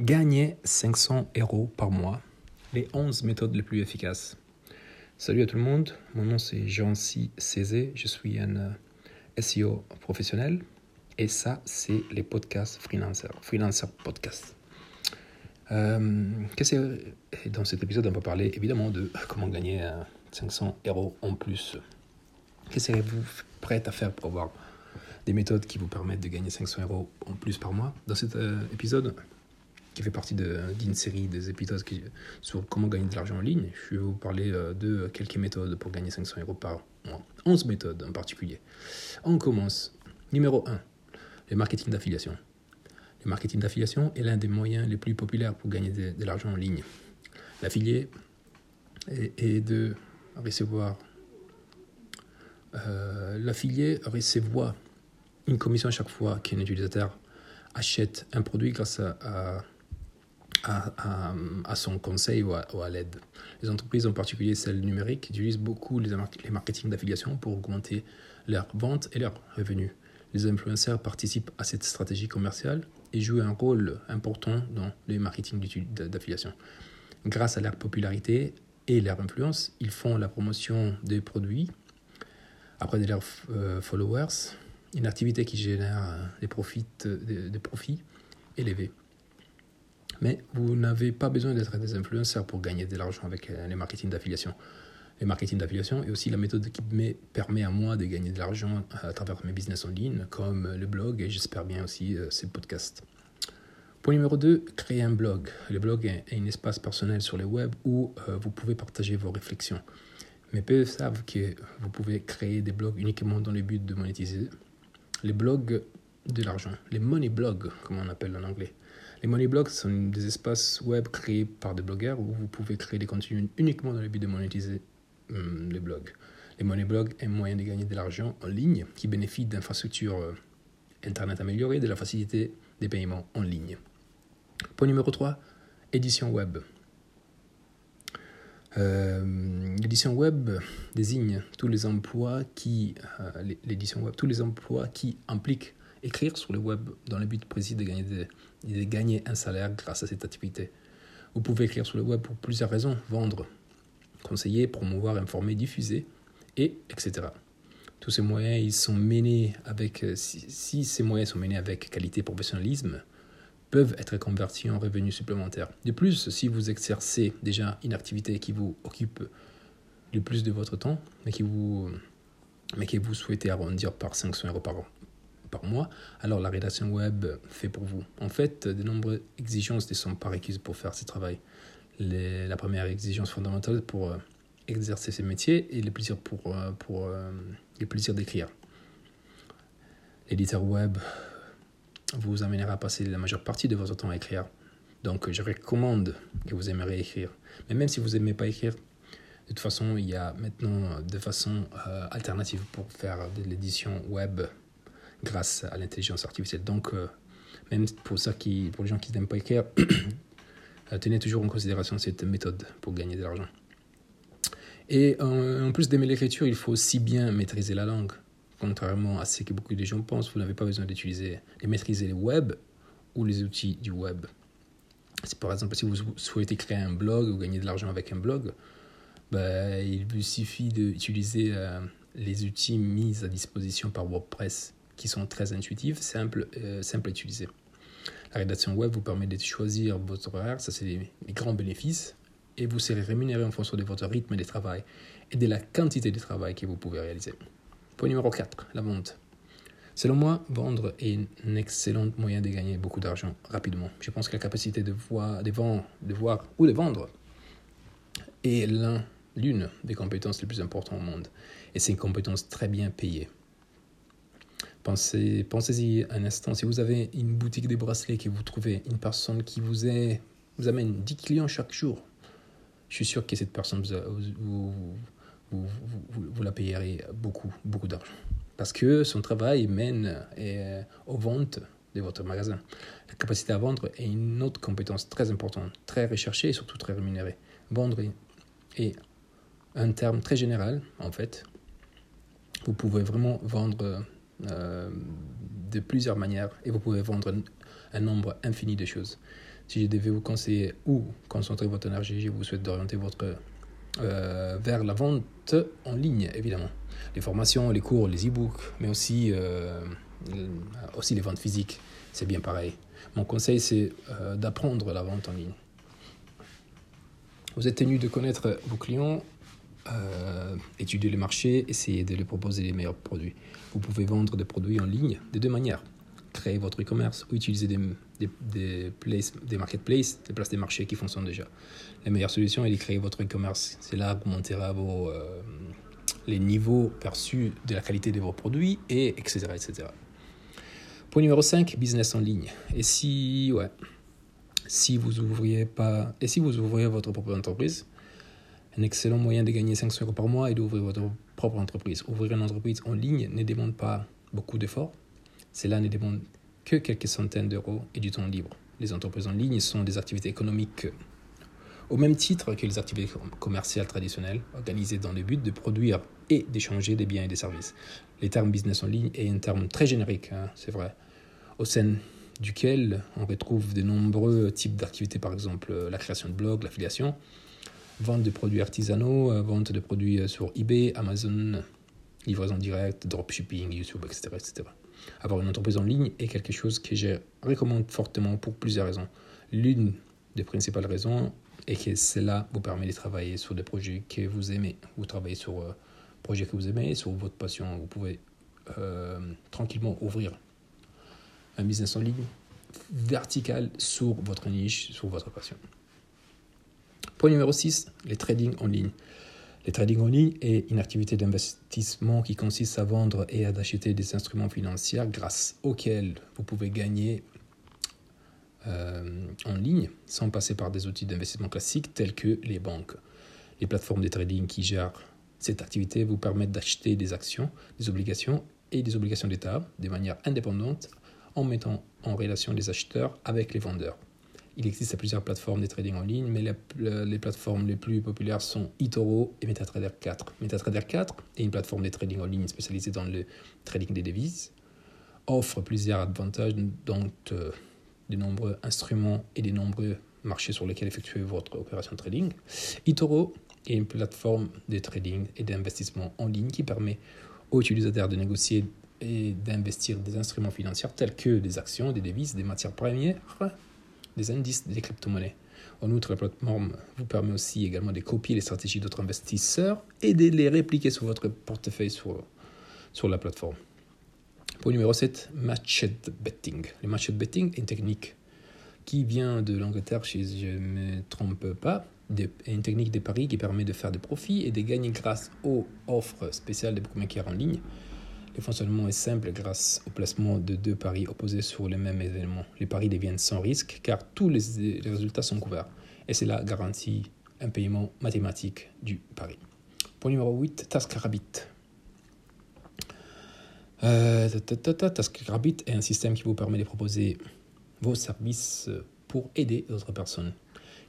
Gagner 500 euros par mois, les 11 méthodes les plus efficaces. Salut à tout le monde, mon nom c'est Jean-C Cézé, je suis un euh, SEO professionnel et ça c'est les podcasts freelancer, freelancer podcast. Euh, dans cet épisode on va parler évidemment de comment gagner 500 euh, euros en plus. Qu'est-ce que vous prêt à faire pour avoir des méthodes qui vous permettent de gagner 500 euros en plus par mois? Dans cet épisode, qui fait partie d'une série des épisodes sur comment gagner de l'argent en ligne. Je vais vous parler euh, de quelques méthodes pour gagner 500 euros par mois. 11 méthodes en particulier. On commence. Numéro 1, le marketing d'affiliation. Le marketing d'affiliation est l'un des moyens les plus populaires pour gagner de, l'argent en ligne. L'affilié est, de recevoir euh, l'affilié recevoir une commission à chaque fois qu'un utilisateur achète un produit grâce à, à, son conseil ou à, l'aide. Les entreprises, en particulier celles numériques, utilisent beaucoup les, marketing d'affiliation pour augmenter leurs ventes et leurs revenus. Les influenceurs participent à cette stratégie commerciale et jouent un rôle important dans le marketing d'affiliation. Grâce à leur popularité et leur influence, ils font la promotion des produits après de leurs euh, followers, une activité qui génère des profits élevés. Mais vous n'avez pas besoin d'être des influenceurs pour gagner de l'argent avec euh, les marketing d'affiliation. Le marketing d'affiliation est aussi la méthode qui me permet à moi de gagner de l'argent à travers mes business en ligne, comme le blog et j'espère bien aussi euh, ces podcasts. Point numéro 2, créer un blog. Le blog est un espace personnel sur le web où euh, vous pouvez partager vos réflexions. Mais peu savent que vous pouvez créer des blogs uniquement dans le but de monétiser. Les blogs de l'argent, les money blogs, comme on appelle en anglais. Les money blogs sont des espaces web créés par des blogueurs où vous pouvez créer des contenus uniquement dans le but de monétiser hum, les blogs. Les money blogs est un moyen de gagner de l'argent en ligne qui bénéficie d'infrastructures euh, Internet améliorées et de la facilité des paiements en ligne. Point numéro 3, édition web. Euh, l'édition web désigne tous les emplois qui euh, l'édition web tous les emplois qui impliquent écrire sur le web dans le but précis de gagner, de, gagner un salaire grâce à cette activité. Vous pouvez écrire sur le web pour plusieurs raisons, vendre, conseiller, promouvoir, informer, diffuser, et etc. Tous ces moyens, ils sont menés avec, si, ces moyens sont menés avec qualité et professionnalisme, peuvent être convertis en revenus supplémentaires. De plus, si vous exercez déjà une activité qui vous occupe le plus de votre temps, mais, qui vous, mais que vous souhaitez arrondir par 500 euros par an, par mois, alors la rédaction web fait pour vous. En fait, de nombreuses exigences ne sont pas requises pour faire ce travail. la première exigence fondamentale pour euh, exercer ce métier est le plaisir pour, euh, pour euh, le plaisir d'écrire. L'éditeur web vous amènera à passer la majeure partie de votre temps à écrire. Donc je recommande que vous aimeriez écrire. Mais même si vous n'aimez pas écrire, de toute façon, il y a maintenant de façon alternative pour faire de l'édition web grâce à l'intelligence artificielle. Donc, euh, même pour, ça qui, pour les gens qui n'aiment pas écrire, euh, tenez toujours en considération cette méthode pour gagner de l'argent. Et en, plus d'aimer l'écriture, il faut aussi bien maîtriser la langue. Contrairement à ce que beaucoup de gens pensent, vous n'avez pas besoin d'utiliser et maîtriser le web ou les outils du web. C'est par exemple si vous souhaitez créer un blog ou gagner de l'argent avec un blog, ben, il vous suffit d'utiliser euh, les outils mis à disposition par WordPress qui sont très intuitives, simples, euh, simples à utiliser. La rédaction web vous permet de choisir votre horaire, ça c'est les, grands bénéfices, et vous serez rémunéré en fonction de votre rythme de travail et de la quantité de travail que vous pouvez réaliser. Point numéro 4, la vente. Selon moi, vendre est un excellent moyen de gagner beaucoup d'argent rapidement. Je pense que la capacité de voir, de vendre, de voir ou de vendre est l'une des compétences les plus importantes au monde. Et c'est une compétence très bien payée. Pensez, pensez-y un instant. Si vous avez une boutique de bracelets que vous trouvez une personne qui vous, amène 10 clients chaque jour, je suis sûr que cette personne, vous, la payerez beaucoup, beaucoup d'argent. Parce que son travail mène euh, aux ventes de votre magasin. La capacité à vendre est une autre compétence très importante, très recherchée et surtout très rémunérée. Vendre est un terme très général, en fait. Vous pouvez vraiment vendre de plusieurs manières et vous pouvez vendre un nombre infini de choses. Si je devais vous conseiller où concentrer votre énergie, je vous souhaite d'orienter votre euh, vers la vente en ligne, évidemment. Les formations, les cours, les e-books, mais aussi, euh, aussi les ventes physiques, c'est bien pareil. Mon conseil, c'est euh, d'apprendre la vente en ligne. Vous êtes tenu de connaître vos clients, étudier les marchés, essayer de les proposer les meilleurs produits. Vous pouvez vendre des produits en ligne de deux manières créer votre e-commerce ou utiliser des, des, des, place, des marketplaces, des places des marchés qui fonctionnent déjà. La meilleure solution est de créer votre e-commerce. Vous monterez vos, euh, les niveaux perçus de la qualité de vos produits, et etc., etc. Point numéro 5, business en ligne. Et si, ouais, si vous ouvriez pas, et si vous ouvriez votre propre entreprise, un excellent moyen de gagner 500 euros par mois est d'ouvrir votre propre entreprise. Ouvrir une entreprise en ligne ne demande pas beaucoup d'efforts. Cela ne demande que quelques centaines d'euros et du temps libre. Les entreprises en ligne sont des activités économiques au même titre que les activités commerciales traditionnelles, organisées dans le but de produire et d'échanger des biens et des services. Le terme business en ligne est un terme très générique, hein, c'est vrai, au sein duquel on retrouve de nombreux types d'activités, par exemple la création de blogs, l'affiliation, vente de produits artisanaux, euh, vente de produits sur eBay, Amazon, livraison directe, dropshipping, YouTube, etc., etc. Avoir une entreprise en ligne est quelque chose que je recommande fortement pour plusieurs raisons. L'une des principales raisons est que cela vous permet de travailler sur des projets que vous aimez. Vous travaillez sur euh, projets que vous aimez, sur votre passion. Vous pouvez euh, tranquillement ouvrir un business en ligne vertical sur votre niche, sur votre passion. Point numéro 6, les trading en ligne. Le trading en ligne est une activité d'investissement qui consiste à vendre et à acheter des instruments financiers grâce auxquels vous pouvez gagner euh, en ligne sans passer par des outils d'investissement classiques tels que les banques. Les plateformes de trading qui gèrent cette activité vous permettent d'acheter des actions, des obligations et des obligations d'État de manière indépendante en mettant en relation les acheteurs avec les vendeurs. Il existe plusieurs plateformes de trading en ligne, mais les, plateformes les plus populaires sont eToro et MetaTrader 4. MetaTrader 4 est une plateforme de trading en ligne spécialisée dans le trading des devises, offre plusieurs avantages, dont euh, de nombreux instruments et de nombreux marchés sur lesquels effectuer votre opération de trading. eToro est une plateforme de trading et d'investissement en ligne qui permet aux utilisateurs de négocier et d'investir des instruments financiers tels que des actions, des devises, des matières premières des indices des crypto-monnaies. En outre, la plateforme vous permet aussi également de copier les stratégies d'autres investisseurs et de les répliquer sur votre portefeuille sur, sur la plateforme. Point numéro 7, matched betting. Le matched betting est une technique qui vient de l'Angleterre, si je ne me trompe pas, une technique de paris qui permet de faire des profits et de gagner grâce aux offres spéciales des bookmakers en ligne le fonctionnement est simple grâce au placement de deux paris opposés sur le même événement. Les paris deviennent sans risque car tous les résultats sont couverts et cela garantit un paiement mathématique du pari. Point numéro 8, TaskRabbit. Euh, TaskRabbit est un système qui vous permet de proposer vos services pour aider d'autres personnes.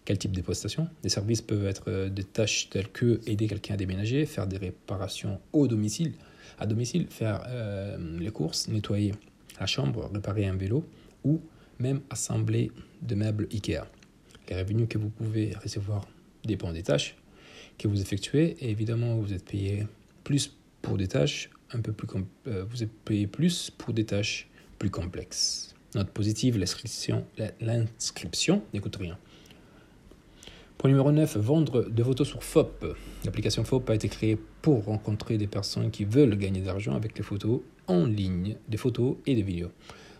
Quel type de prestations? Les services peuvent être des tâches telles que aider quelqu'un à déménager, faire des réparations au domicile, à domicile, faire euh, les courses, nettoyer la chambre, réparer un vélo ou même assembler de meubles IKEA. Les revenus que vous pouvez recevoir dépendent des tâches que vous effectuez et évidemment vous êtes payé plus pour des tâches un peu plus euh, vous êtes payé plus pour des tâches plus complexes. Note positive, l'inscription, l'inscription n'écoute rien. Point numéro 9, vendre des photos sur FOP. L'application FOP a été créée pour rencontrer des personnes qui veulent gagner de l'argent avec les photos en ligne, des photos et des vidéos.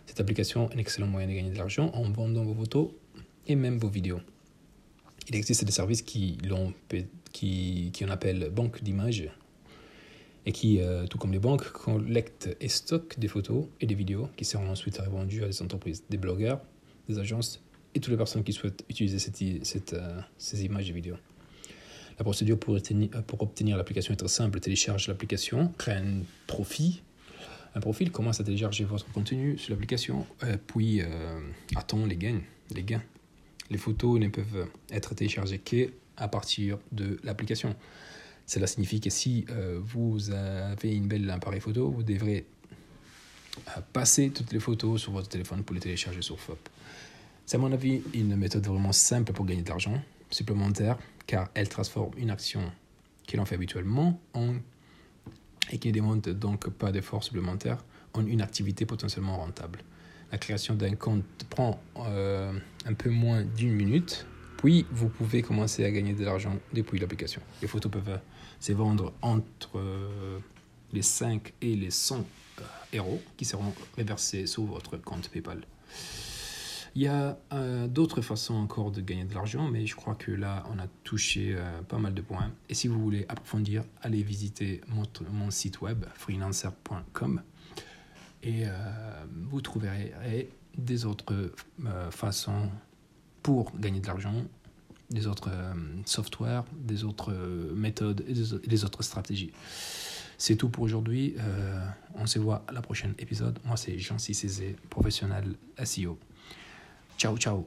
Cette application est un excellent moyen de gagner de l'argent en vendant vos photos et même vos vidéos. Il existe des services qui, qui, qui en appellent banque d'images et qui, euh, tout comme les banques, collectent et stockent des photos et des vidéos qui seront ensuite revendues à des entreprises, des blogueurs, des agences et toutes les personnes qui souhaitent utiliser euh, ces images et vidéos. La procédure pour obtenir, l'application est très simple. Télécharge l'application, crée un profil, un profil, commence à télécharger votre contenu sur l'application, euh, puis euh, attend les gains, les gains. Les photos ne peuvent être téléchargées qu'à partir de l'application. Cela signifie que si vous avez une belle appareil photo, vous devrez passer toutes les photos sur votre téléphone pour les télécharger sur. C'est à mon avis une méthode vraiment simple pour gagner de l'argent supplémentaire car elle transforme une action que l'on fait habituellement en, et qui ne demande donc pas d'efforts supplémentaires en une activité potentiellement rentable. La création d'un compte prend euh, un peu moins d'une minute, puis vous pouvez commencer à gagner de l'argent depuis l'application. Les photos peuvent se vendre entre euh, les 5 et les 100 euros qui seront reversés sur votre compte PayPal. Il y a euh, d'autres façons encore de gagner de l'argent, mais je crois que là, on a touché euh, pas mal de points. Et si vous voulez approfondir, allez visiter mon, site web freelancer.com et euh, vous trouverez des autres façons pour gagner de l'argent, des autres softwares, des autres méthodes et des, autres stratégies. C'est tout pour aujourd'hui. on se voit à la prochaine épisode. Moi, c'est Jean Cizé, professionnel SEO. 早早